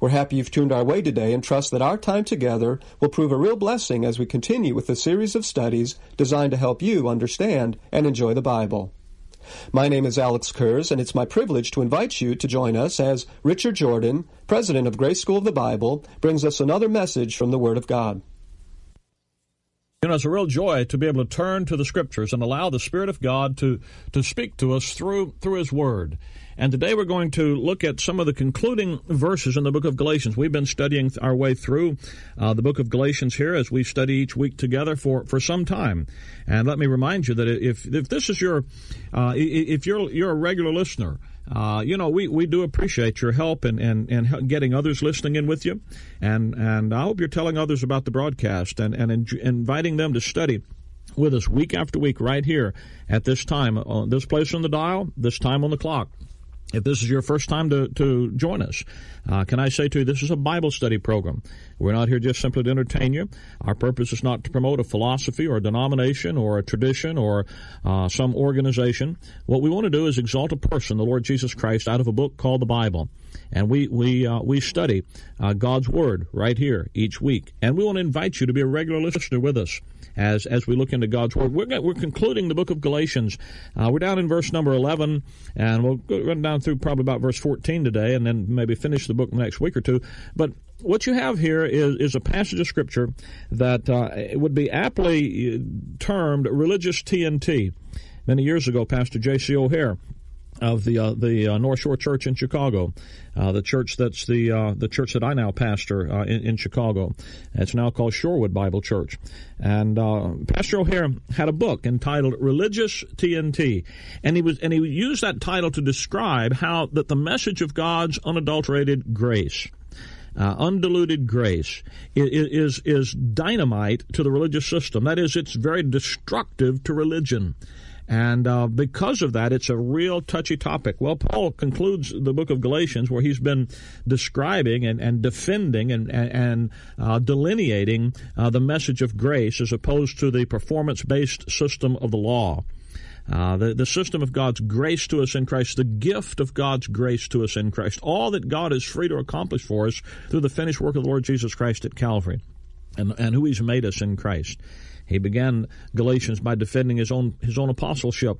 We're happy you've tuned our way today and trust that our time together will prove a real blessing as we continue with a series of studies designed to help you understand and enjoy the Bible. My name is Alex Kurz, and it's my privilege to invite you to join us as Richard Jordan, president of Grace School of the Bible, brings us another message from the Word of God. You know, it's a real joy to be able to turn to the Scriptures and allow the Spirit of God to, to speak to us through through His Word. And today we're going to look at some of the concluding verses in the book of Galatians. We've been studying our way through uh, the book of Galatians here as we study each week together for, for some time. And let me remind you that if if this is your uh, if you're you're a regular listener. Uh, you know, we, we do appreciate your help and and and getting others listening in with you, and and I hope you're telling others about the broadcast and and in, inviting them to study with us week after week right here at this time, on uh, this place on the dial, this time on the clock if this is your first time to, to join us, uh, can I say to you, this is a Bible study program. We're not here just simply to entertain you. Our purpose is not to promote a philosophy or a denomination or a tradition or uh, some organization. What we want to do is exalt a person, the Lord Jesus Christ, out of a book called the Bible. And we, we, uh, we study uh, God's Word right here each week. And we want to invite you to be a regular listener with us as as we look into God's Word. We're, we're concluding the book of Galatians. Uh, we're down in verse number 11, and we'll go, run down through probably about verse 14 today, and then maybe finish the book next week or two. But what you have here is, is a passage of Scripture that uh, would be aptly uh, termed religious TNT. Many years ago, Pastor J.C. O'Hair of the uh, the uh, North Shore Church in Chicago, uh, the church that's the uh, the church that I now pastor uh, in, in, Chicago. It's now called Shorewood Bible Church, and uh, Pastor O'Hair had a book entitled Religious TNT, and he was and he used that title to describe how that the message of God's unadulterated grace. Uh, undiluted grace is, is is dynamite to the religious system. That is, it's very destructive to religion. And uh, because of that, it's a real touchy topic. Well, Paul concludes the book of Galatians where he's been describing and, and defending and, and uh, delineating uh, the message of grace as opposed to the performance based system of the law. Uh, the, the system of God's grace to us in Christ, the gift of God's grace to us in Christ, all that God is free to accomplish for us through the finished work of the Lord Jesus Christ at Calvary and, and who He's made us in Christ. He began Galatians by defending his own his own apostleship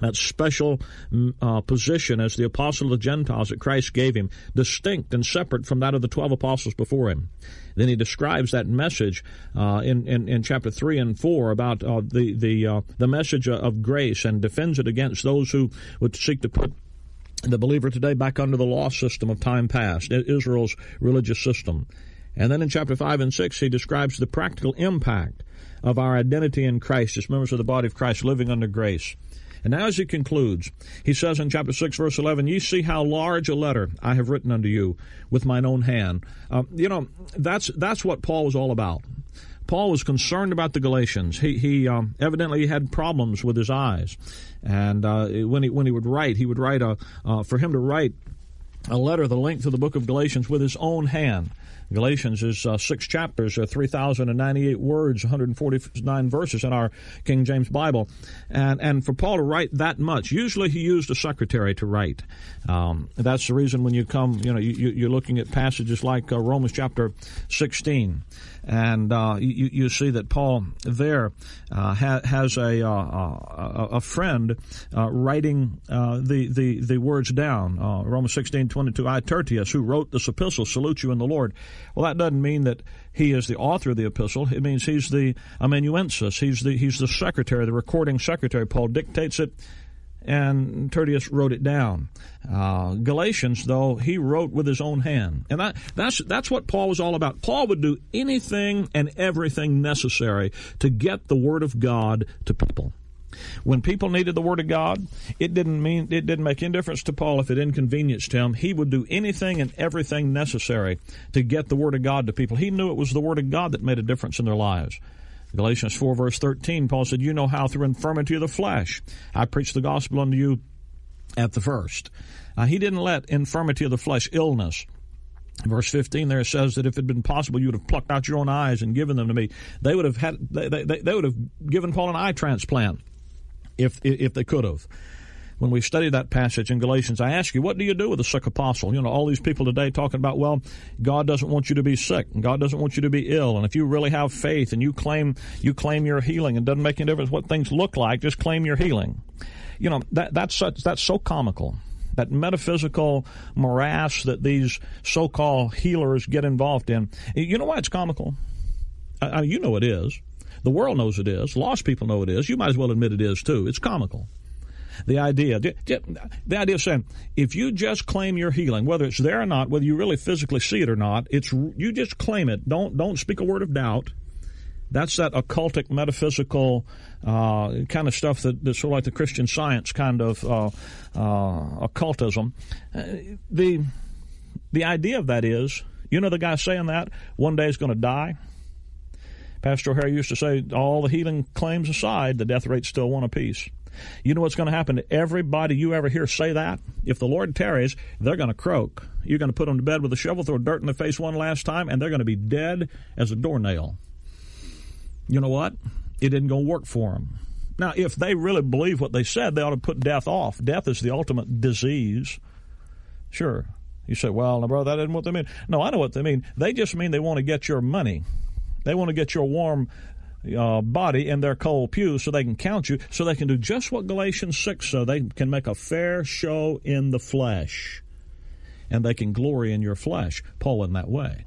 that special mm, uh, position as the apostle of the Gentiles that Christ gave him, distinct and separate from that of the 12 apostles before him. Then he describes that message uh, in, in, in, chapter 3 and 4 about uh, the, the, uh, the message of grace and defends it against those who would seek to put the believer today back under the law system of time past, Israel's religious system. And then in chapter 5 and 6, he describes the practical impact of our identity in Christ as members of the body of Christ living under grace. And now as he concludes, he says in chapter 6, verse 11, Ye see how large a letter I have written unto you with mine own hand. Uh, you know, that's, that's what Paul was all about. Paul was concerned about the Galatians. He, he um, evidently had problems with his eyes. And uh, when, he, when he would write, he would write a, uh, for him to write a letter the length of the book of Galatians with his own hand. Galatians is uh, six chapters, uh, 3,098 words, 149 verses in our King James Bible. And, and for Paul to write that much, usually he used a secretary to write. Um, that's the reason when you come, you know, you, you're looking at passages like uh, Romans chapter 16 and uh, you, you, see that Paul there uh, ha- has a, uh, a, a friend uh, writing uh, the, the, the words down. Uh, Romans 16, 22, I, Tertius, who wrote this epistle, salute you in the Lord. Well, that doesn't mean that he is the author of the epistle. It means he's the amanuensis. He's the he's the secretary, the recording secretary. Paul dictates it, and Tertius wrote it down. Uh, Galatians, though, he wrote with his own hand, and that that's that's what Paul was all about. Paul would do anything and everything necessary to get the word of God to people. When people needed the Word of God, it didn't mean it didn't make any difference to Paul if it inconvenienced him. He would do anything and everything necessary to get the Word of God to people. He knew it was the Word of God that made a difference in their lives. Galatians 4 verse 13, Paul said, You know how through infirmity of the flesh I preached the gospel unto you at the first. Uh, he didn't let infirmity of the flesh, illness, Verse 15 there says that if it had been possible, you would have plucked out your own eyes and given them to me. They would have had, they, they, they would have given Paul an eye transplant if if they could have. When we study that passage in Galatians, I ask you, what do you do with a sick apostle? You know, all these people today talking about, well, God doesn't want you to be sick, and God doesn't want you to be ill, and if you really have faith and you claim you claim your healing, it doesn't make any difference what things look like, just claim your healing. You know, that that's such, that's so comical that metaphysical morass that these so-called healers get involved in. You know why it's comical? I, you know it is. The world knows it is. Lost people know it is. You might as well admit it is too. It's comical. The idea, the idea of saying, if you just claim your healing, whether it's there or not, whether you really physically see it or not, it's you just claim it. Don't don't speak a word of doubt. That's that occultic, metaphysical uh, kind of stuff that, that's sort of like the Christian Science kind of uh, uh, occultism. Uh, the the idea of that is, you know, the guy saying that one day is going to die. Pastor O'Hair used to say, all the healing claims aside, the death rate's still one apiece. You know what's going to happen to everybody you ever hear say that? If the Lord tarries, they're going to croak. You're going to put them to bed with a shovel, throw dirt in their face one last time, and they're going to be dead as a doornail. You know what? It didn't go work for them. Now, if they really believe what they said, they ought to put death off. Death is the ultimate disease. Sure. You say, well, now, brother, that isn't what they mean. No, I know what they mean. They just mean they want to get your money. They want to get your warm uh, body in their cold pew so they can count you, so they can do just what Galatians 6 so they can make a fair show in the flesh. And they can glory in your flesh. Paul in that way.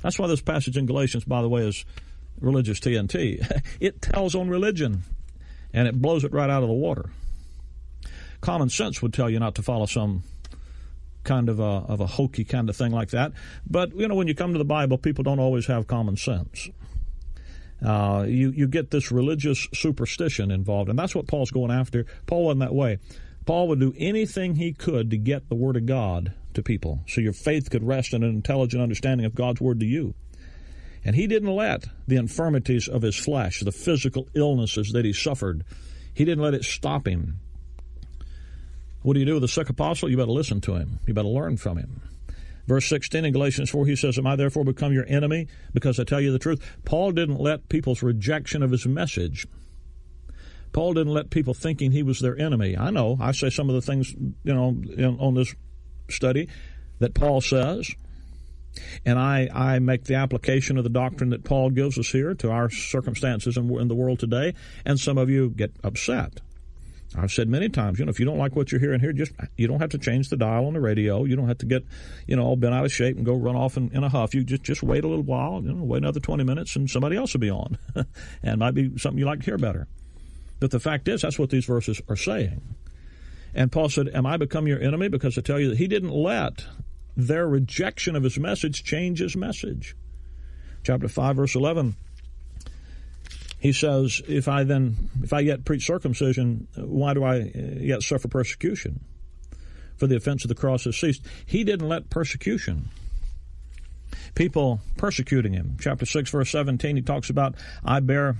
That's why this passage in Galatians, by the way, is religious TNT. it tells on religion, and it blows it right out of the water. Common sense would tell you not to follow some kind of a of a hokey kind of thing like that. But you know, when you come to the Bible, people don't always have common sense. Uh, you you get this religious superstition involved, and that's what Paul's going after. Paul wasn't that way. Paul would do anything he could to get the Word of God to people, so your faith could rest in an intelligent understanding of God's Word to you. And he didn't let the infirmities of his flesh, the physical illnesses that he suffered, he didn't let it stop him. What do you do with a sick apostle? You better listen to him. You better learn from him. Verse 16 in Galatians 4, he says, Am I therefore become your enemy because I tell you the truth? Paul didn't let people's rejection of his message. Paul didn't let people thinking he was their enemy. I know. I say some of the things, you know, in, on this study that Paul says. And I, I make the application of the doctrine that Paul gives us here to our circumstances in, in the world today. And some of you get upset. I've said many times, you know, if you don't like what you're hearing here, just you don't have to change the dial on the radio. You don't have to get, you know, all bent out of shape and go run off in, in a huff. You just just wait a little while, you know, wait another 20 minutes, and somebody else will be on, and might be something you like to hear better. But the fact is, that's what these verses are saying. And Paul said, "Am I become your enemy because I tell you that he didn't let their rejection of his message change his message?" Chapter five, verse 11 he says, if I then, if I yet preach circumcision, why do I yet suffer persecution? For the offense of the cross has ceased. He didn't let persecution. People persecuting him. Chapter 6, verse 17, he talks about, I bear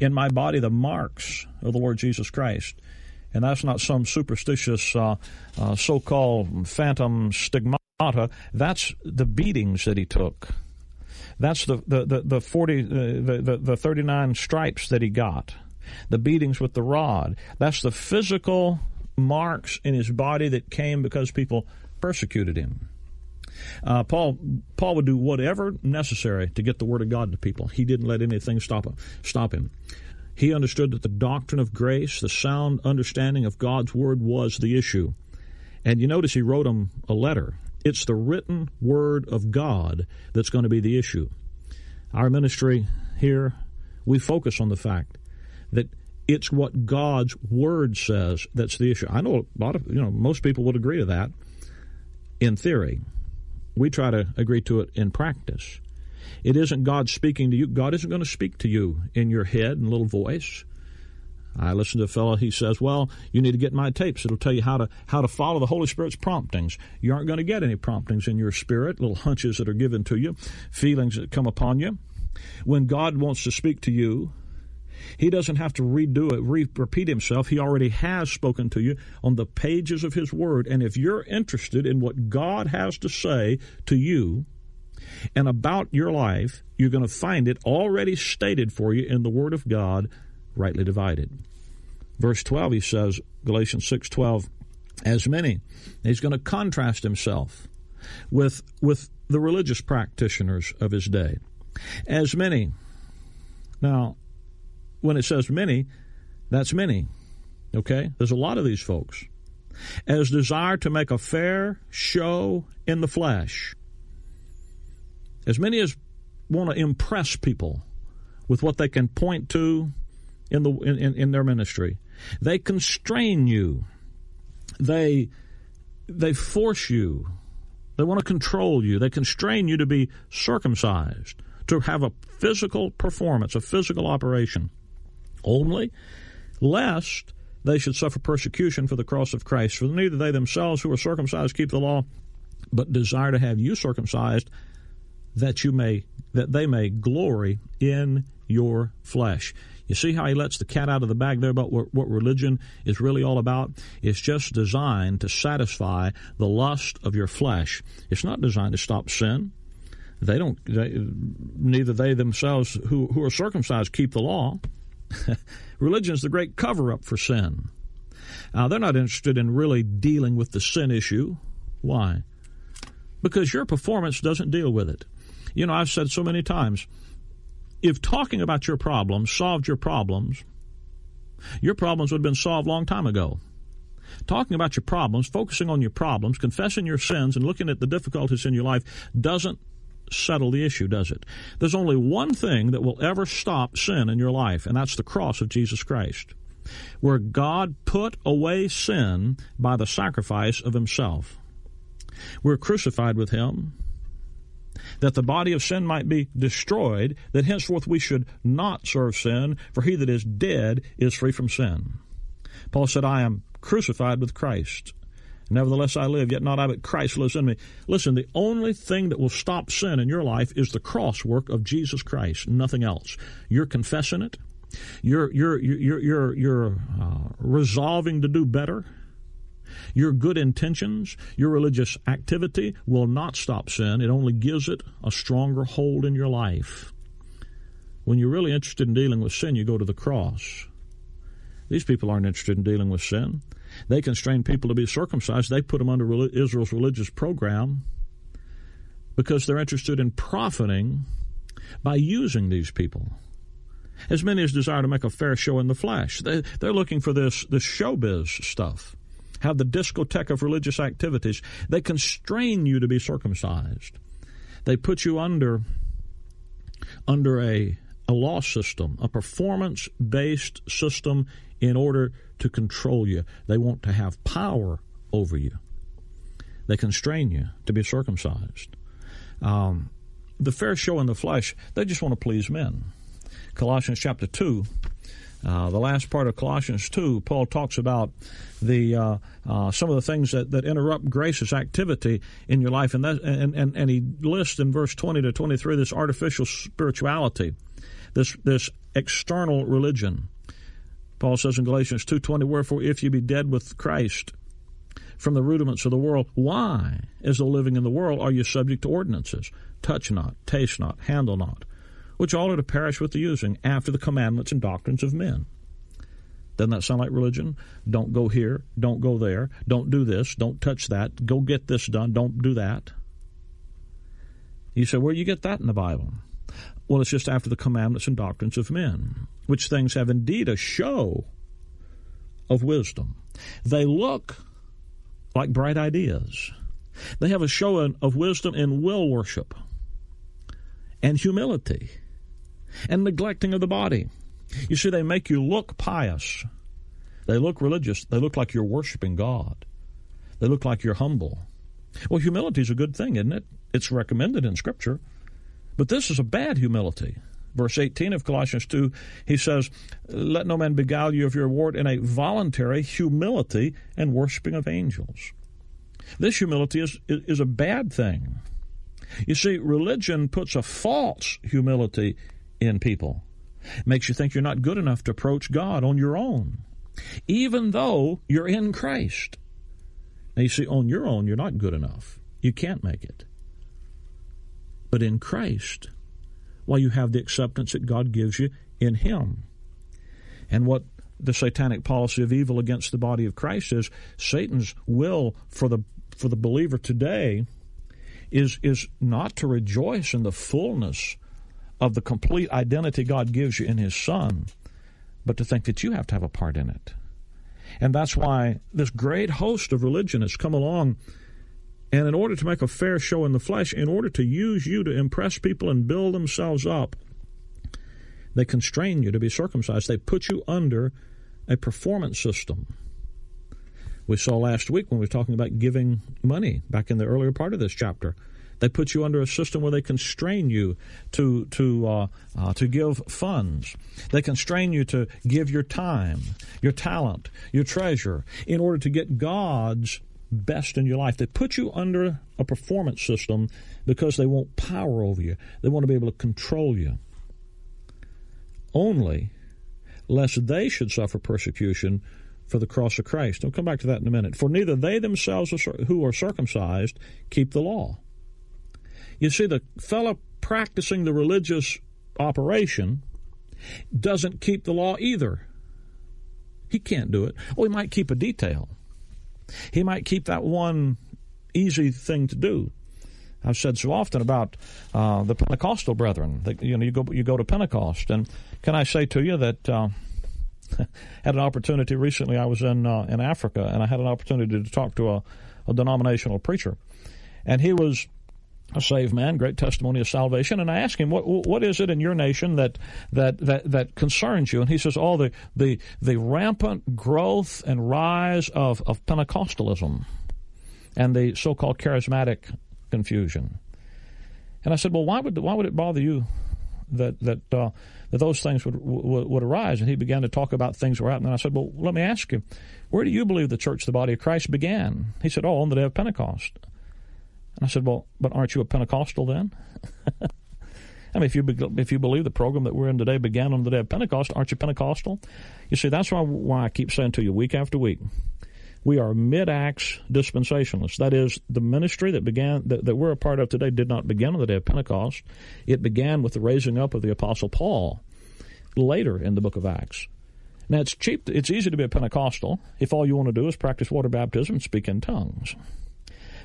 in my body the marks of the Lord Jesus Christ. And that's not some superstitious uh, uh, so called phantom stigmata. That's the beatings that he took that's the the the, the forty uh, the, the the thirty nine stripes that he got, the beatings with the rod. That's the physical marks in his body that came because people persecuted him. Uh, Paul Paul would do whatever necessary to get the word of God to people. He didn't let anything stop him. Stop him. He understood that the doctrine of grace, the sound understanding of God's word, was the issue. And you notice he wrote him a letter It's the written Word of God that's going to be the issue. Our ministry here, we focus on the fact that it's what God's Word says that's the issue. I know a lot of, you know, most people would agree to that in theory. We try to agree to it in practice. It isn't God speaking to you. God isn't going to speak to you in your head and little voice. I listened to a fellow. He says, "Well, you need to get my tapes. It'll tell you how to how to follow the Holy Spirit's promptings. You aren't going to get any promptings in your spirit, little hunches that are given to you, feelings that come upon you. When God wants to speak to you, He doesn't have to redo it, re- repeat Himself. He already has spoken to you on the pages of His Word. And if you're interested in what God has to say to you." And about your life, you're going to find it already stated for you in the Word of God rightly divided. Verse 12, he says, Galatians 6:12, as many. He's going to contrast himself with, with the religious practitioners of his day. As many. Now, when it says many, that's many. Okay? There's a lot of these folks. As desire to make a fair show in the flesh. As many as want to impress people with what they can point to in the in, in their ministry. They constrain you. They they force you. They want to control you. They constrain you to be circumcised, to have a physical performance, a physical operation. Only lest they should suffer persecution for the cross of Christ. For neither they themselves who are circumcised keep the law, but desire to have you circumcised, that you may that they may glory in your flesh. You see how he lets the cat out of the bag there about what, what religion is really all about? It's just designed to satisfy the lust of your flesh. It's not designed to stop sin. They don't, they, neither they themselves who, who are circumcised keep the law. religion is the great cover up for sin. Now, they're not interested in really dealing with the sin issue. Why? Because your performance doesn't deal with it. You know, I've said so many times, if talking about your problems solved your problems, your problems would have been solved long time ago. Talking about your problems, focusing on your problems, confessing your sins, and looking at the difficulties in your life doesn't settle the issue, does it? There's only one thing that will ever stop sin in your life, and that's the cross of Jesus Christ, where God put away sin by the sacrifice of Himself. We're crucified with Him that the body of sin might be destroyed, that henceforth we should not serve sin, for he that is dead is free from sin. Paul said, I am crucified with Christ. Nevertheless, I live, yet not I, but Christ lives in me. Listen, the only thing that will stop sin in your life is the cross work of Jesus Christ, nothing else. You're confessing it. You're you're you're you're you're uh, resolving to do better. Your good intentions, your religious activity will not stop sin. It only gives it a stronger hold in your life. When you're really interested in dealing with sin, you go to the cross. These people aren't interested in dealing with sin. They constrain people to be circumcised. They put them under Israel's religious program because they're interested in profiting by using these people. As many as desire to make a fair show in the flesh. They, are looking for this, this showbiz stuff have the discotheque of religious activities. They constrain you to be circumcised. They put you under under a a law system, a performance based system in order to control you. They want to have power over you. They constrain you to be circumcised. Um, the fair show in the flesh, they just want to please men. Colossians chapter 2 uh, the last part of Colossians 2, Paul talks about the uh, uh, some of the things that, that interrupt grace's activity in your life, and, that, and, and, and he lists in verse 20 to 23 this artificial spirituality, this, this external religion. Paul says in Galatians 2.20, Wherefore, if you be dead with Christ from the rudiments of the world, why, as the living in the world, are you subject to ordinances? Touch not, taste not, handle not which all are to perish with the using after the commandments and doctrines of men. Doesn't that sound like religion? Don't go here, don't go there, don't do this, don't touch that, go get this done, don't do that. You say, where do you get that in the Bible? Well, it's just after the commandments and doctrines of men, which things have indeed a show of wisdom. They look like bright ideas. They have a show of wisdom in will worship and humility and neglecting of the body. You see, they make you look pious. They look religious. They look like you're worshiping God. They look like you're humble. Well, humility is a good thing, isn't it? It's recommended in Scripture. But this is a bad humility. Verse 18 of Colossians 2, he says, Let no man beguile you of your reward in a voluntary humility and worshiping of angels. This humility is, is a bad thing. You see, religion puts a false humility in people. It makes you think you're not good enough to approach God on your own, even though you're in Christ. Now, you see, on your own, you're not good enough. You can't make it. But in Christ, well, you have the acceptance that God gives you in Him. And what the satanic policy of evil against the body of Christ is Satan's will for the for the believer today is is not to rejoice in the fullness of the complete identity God gives you in His Son, but to think that you have to have a part in it. And that's why this great host of religion has come along. And in order to make a fair show in the flesh, in order to use you to impress people and build themselves up, they constrain you to be circumcised. They put you under a performance system. We saw last week when we were talking about giving money back in the earlier part of this chapter. They put you under a system where they constrain you to to uh, uh, to give funds. They constrain you to give your time, your talent, your treasure, in order to get God's best in your life. They put you under a performance system because they want power over you. They want to be able to control you. Only lest they should suffer persecution for the cross of Christ. I'll come back to that in a minute. For neither they themselves who are circumcised keep the law. You see, the fellow practicing the religious operation doesn't keep the law either. He can't do it. Well, he might keep a detail. He might keep that one easy thing to do. I've said so often about uh, the Pentecostal brethren. That, you know, you go you go to Pentecost, and can I say to you that uh, had an opportunity recently? I was in uh, in Africa, and I had an opportunity to talk to a, a denominational preacher, and he was a saved man, great testimony of salvation. And I asked him, "What what is it in your nation that that that, that concerns you?" And he says, "Oh, the the the rampant growth and rise of of Pentecostalism, and the so-called charismatic confusion." And I said, "Well, why would why would it bother you that that uh, that those things would, would, would arise?" And he began to talk about things were happening. And I said, "Well, let me ask you, where do you believe the church, the body of Christ, began?" He said, "Oh, on the day of Pentecost." And I said, well, but aren't you a Pentecostal then? I mean, if you if you believe the program that we're in today began on the day of Pentecost, aren't you Pentecostal? You see, that's why why I keep saying to you week after week, we are mid-acts dispensationalists. That is, the ministry that began that, that we're a part of today did not begin on the day of Pentecost. It began with the raising up of the Apostle Paul later in the book of Acts. Now it's cheap. It's easy to be a Pentecostal if all you want to do is practice water baptism and speak in tongues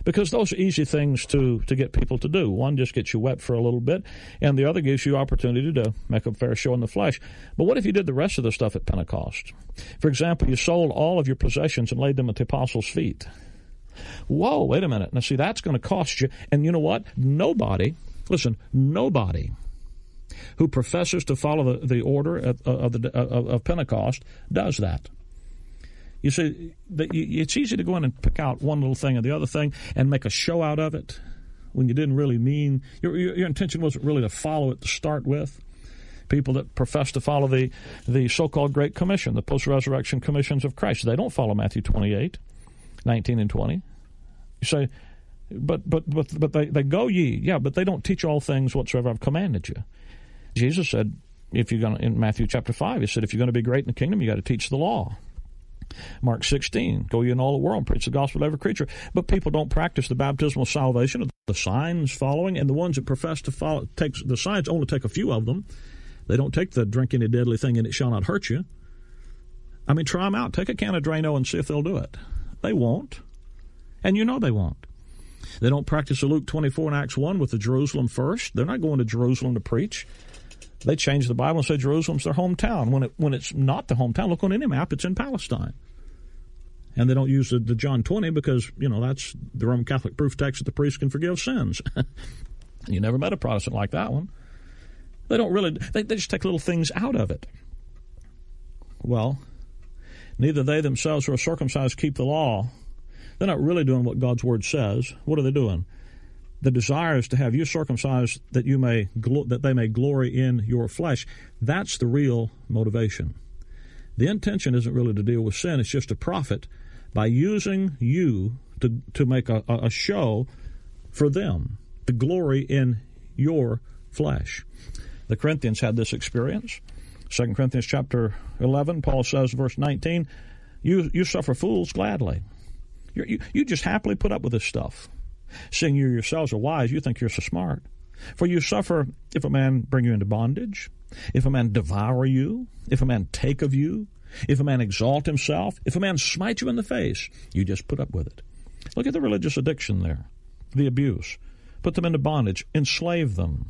because those are easy things to, to get people to do. One just gets you wet for a little bit, and the other gives you opportunity to make a fair show in the flesh. But what if you did the rest of the stuff at Pentecost? For example, you sold all of your possessions and laid them at the apostles' feet. Whoa, wait a minute. Now, see, that's going to cost you. And you know what? Nobody, listen, nobody who professes to follow the, the order of, uh, of, the, uh, of, of Pentecost does that. You see, it's easy to go in and pick out one little thing or the other thing and make a show out of it when you didn't really mean your, your, intention wasn't really to follow it to start with. People that profess to follow the, the so-called Great Commission, the post-resurrection commissions of Christ, they don't follow Matthew 28, 19 and 20. You say, but but but but they, they go ye, yeah, but they don't teach all things whatsoever I've commanded you. Jesus said, if you're going to, in Matthew chapter five, he said, if you're going to be great in the kingdom, you got to teach the law. Mark 16, go ye in all the world and preach the gospel to every creature. But people don't practice the baptismal salvation, of the signs following, and the ones that profess to follow, take the signs only take a few of them. They don't take the drink any deadly thing and it shall not hurt you. I mean, try them out. Take a can of Drano and see if they'll do it. They won't. And you know they won't. They don't practice the Luke 24 and Acts 1 with the Jerusalem first. They're not going to Jerusalem to preach. They change the Bible and say Jerusalem's their hometown when it when it's not the hometown. Look on any map; it's in Palestine. And they don't use the, the John 20 because, you know, that's the Roman Catholic proof text that the priest can forgive sins. you never met a Protestant like that one. They don't really, they, they just take little things out of it. Well, neither they themselves who are circumcised keep the law. They're not really doing what God's word says. What are they doing? The desire is to have you circumcised that you may that they may glory in your flesh. That's the real motivation. The intention isn't really to deal with sin; it's just to profit by using you to to make a, a show for them, the glory in your flesh. The Corinthians had this experience. 2 Corinthians chapter 11, Paul says, verse 19, you, you suffer fools gladly. You're, you you just happily put up with this stuff. Seeing you yourselves are wise, you think you're so smart. For you suffer if a man bring you into bondage, if a man devour you, if a man take of you, if a man exalt himself, if a man smite you in the face, you just put up with it. Look at the religious addiction there, the abuse. Put them into bondage, enslave them,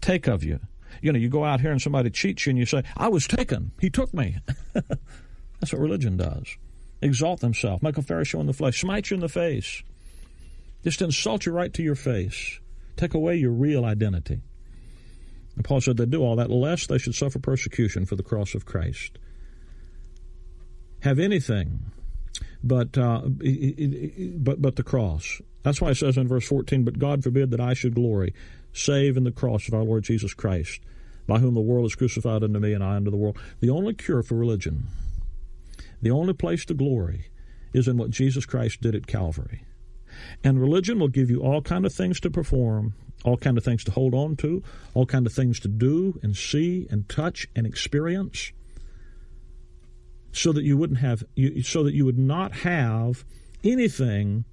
take of you. You know, you go out here and somebody cheats you and you say, I was taken. He took me. That's what religion does. Exalt themselves, make a fair show in the flesh, smite you in the face. Just insult you right to your face. Take away your real identity. And Paul said they do all that lest they should suffer persecution for the cross of Christ. Have anything but uh, but but the cross. That's why it says in verse 14, But God forbid that I should glory, save in the cross of our Lord Jesus Christ, by whom the world is crucified unto me and I unto the world. The only cure for religion, the only place to glory, is in what Jesus Christ did at Calvary. And religion will give you all kind of things to perform, all kind of things to hold on to, all kind of things to do and see and touch and experience so that you wouldn't have you, so that you would not have anything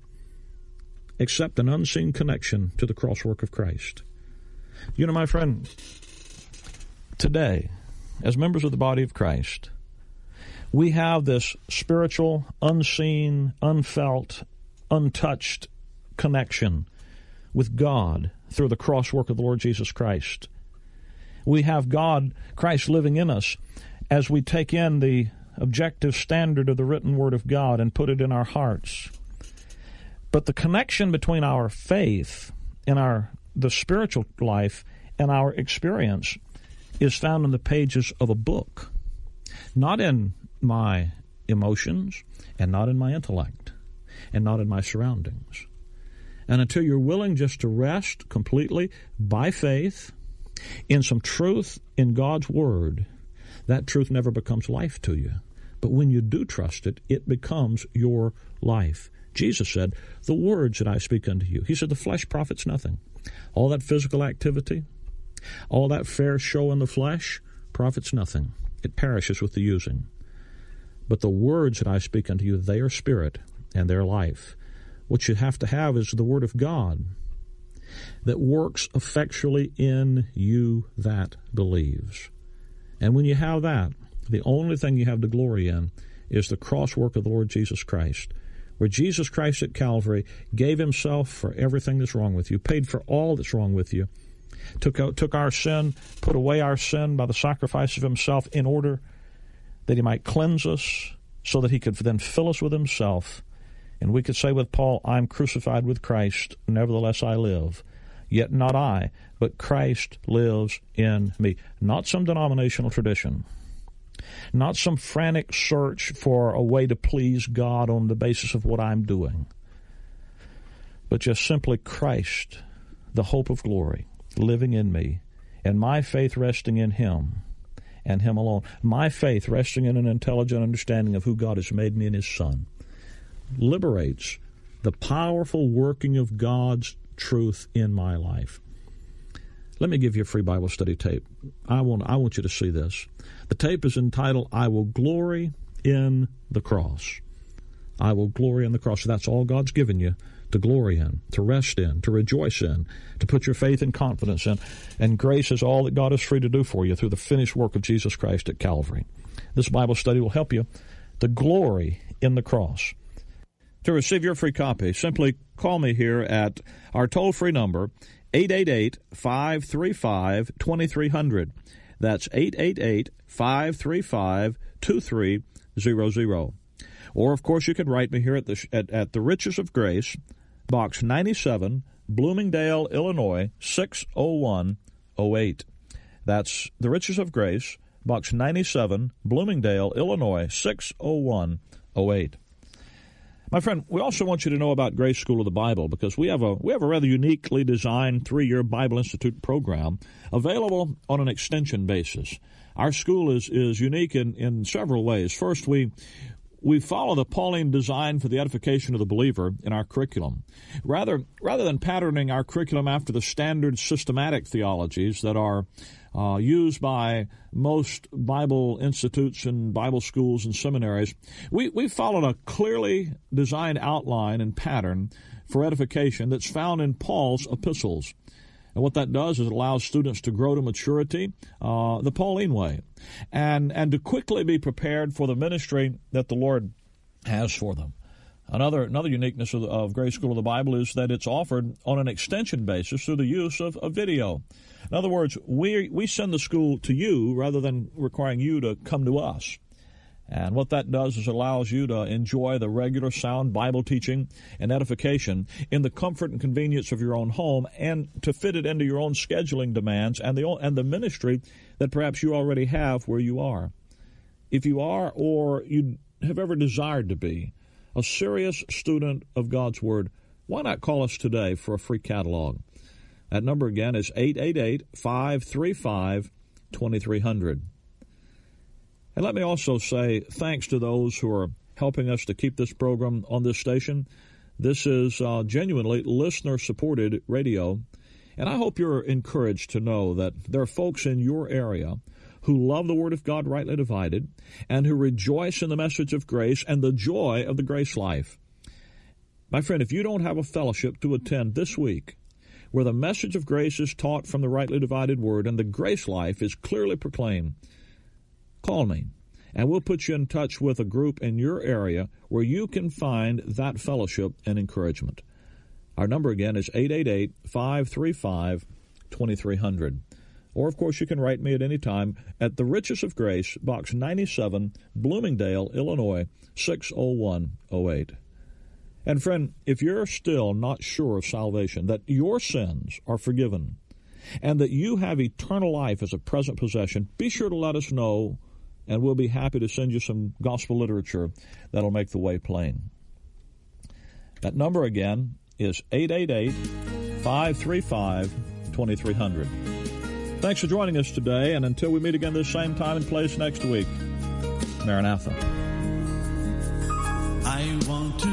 except an unseen connection to the cross work of Christ. You know, my friend, today, as members of the body of Christ, we have this spiritual, unseen, unfelt, untouched connection with God through the cross work of the Lord Jesus Christ. We have God, Christ, living in us as we take in the objective standard of the written Word of God and put it in our hearts. But the connection between our faith and our the spiritual life and our experience is found in the pages of a book, not in my emotions and not in my intellect and not in my surroundings. And until you're willing just to rest completely by faith in some truth in God's Word, that truth never becomes life to you. But when you do trust it, it becomes your life. Jesus said, The words that I speak unto you. He said, The flesh profits nothing. All that physical activity, all that fair show in the flesh profits nothing. It perishes with the using. But the words that I speak unto you, they are spirit and their life. What you have to have is the Word of God that works effectually in you that believes. And when you have that, the only thing you have to glory in is the cross work of the Lord Jesus Christ, where Jesus Christ at Calvary gave himself for everything that's wrong with you, paid for all that's wrong with you, took out, took our sin, put away our sin by the sacrifice of himself in order that he might cleanse us so that he could then fill us with himself and we could say with Paul, I'm crucified with Christ, nevertheless I live. Yet not I, but Christ lives in me. Not some denominational tradition, not some frantic search for a way to please God on the basis of what I'm doing, but just simply Christ, the hope of glory, living in me, and my faith resting in Him and Him alone. My faith resting in an intelligent understanding of who God has made me in His Son liberates the powerful working of God's truth in my life. Let me give you a free Bible study tape. I want I want you to see this. The tape is entitled I will glory in the cross. I will glory in the cross. That's all God's given you to glory in, to rest in, to rejoice in, to put your faith and confidence in. And grace is all that God is free to do for you through the finished work of Jesus Christ at Calvary. This Bible study will help you to glory in the cross. To receive your free copy, simply call me here at our toll free number, 888 535 2300. That's 888 535 2300. Or, of course, you can write me here at the, at, at the Riches of Grace, Box 97, Bloomingdale, Illinois, 60108. That's the Riches of Grace, Box 97, Bloomingdale, Illinois, 60108. My friend, we also want you to know about Grace School of the Bible because we have a we have a rather uniquely designed three-year Bible Institute program available on an extension basis. Our school is is unique in, in several ways. First, we we follow the Pauline design for the edification of the believer in our curriculum. Rather rather than patterning our curriculum after the standard systematic theologies that are uh, used by most Bible institutes and Bible schools and seminaries. We, we followed a clearly designed outline and pattern for edification that's found in Paul's epistles. And what that does is it allows students to grow to maturity uh, the Pauline way and, and to quickly be prepared for the ministry that the Lord has for them. Another another uniqueness of, of Grace School of the Bible is that it's offered on an extension basis through the use of, of video. In other words, we we send the school to you rather than requiring you to come to us. And what that does is allows you to enjoy the regular sound Bible teaching and edification in the comfort and convenience of your own home and to fit it into your own scheduling demands and the and the ministry that perhaps you already have where you are. If you are or you have ever desired to be, a serious student of God's Word, why not call us today for a free catalog? That number again is 888 535 2300. And let me also say thanks to those who are helping us to keep this program on this station. This is uh, genuinely listener supported radio. And I hope you're encouraged to know that there are folks in your area who love the Word of God rightly divided, and who rejoice in the message of grace and the joy of the grace life. My friend, if you don't have a fellowship to attend this week, where the message of grace is taught from the rightly divided Word and the grace life is clearly proclaimed, call me and we'll put you in touch with a group in your area where you can find that fellowship and encouragement. Our number again is 888 535 2300. Or, of course, you can write me at any time at The Riches of Grace, Box 97, Bloomingdale, Illinois, 60108. And, friend, if you're still not sure of salvation, that your sins are forgiven, and that you have eternal life as a present possession, be sure to let us know, and we'll be happy to send you some gospel literature that'll make the way plain. That number again is 888 535 2300. Thanks for joining us today, and until we meet again this same time and place next week, Maranatha. I want to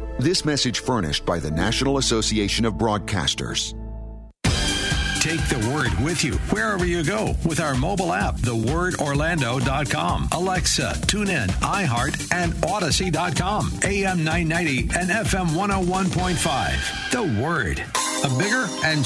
This message furnished by the National Association of Broadcasters. Take the word with you wherever you go with our mobile app, thewordorlando.com. Alexa, tune in, iHeart, and Audacy.com. AM 990 and FM 101.5. The Word. A bigger and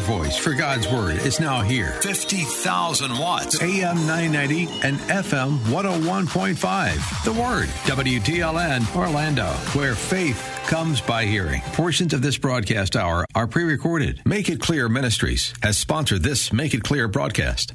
stronger voice for God's Word is now here. 50,000 watts. AM 990 and FM 101.5. The Word. WTLN Orlando, where faith comes by hearing. Portions of this broadcast hour are pre recorded. Make It Clear Ministries has sponsored this Make It Clear broadcast.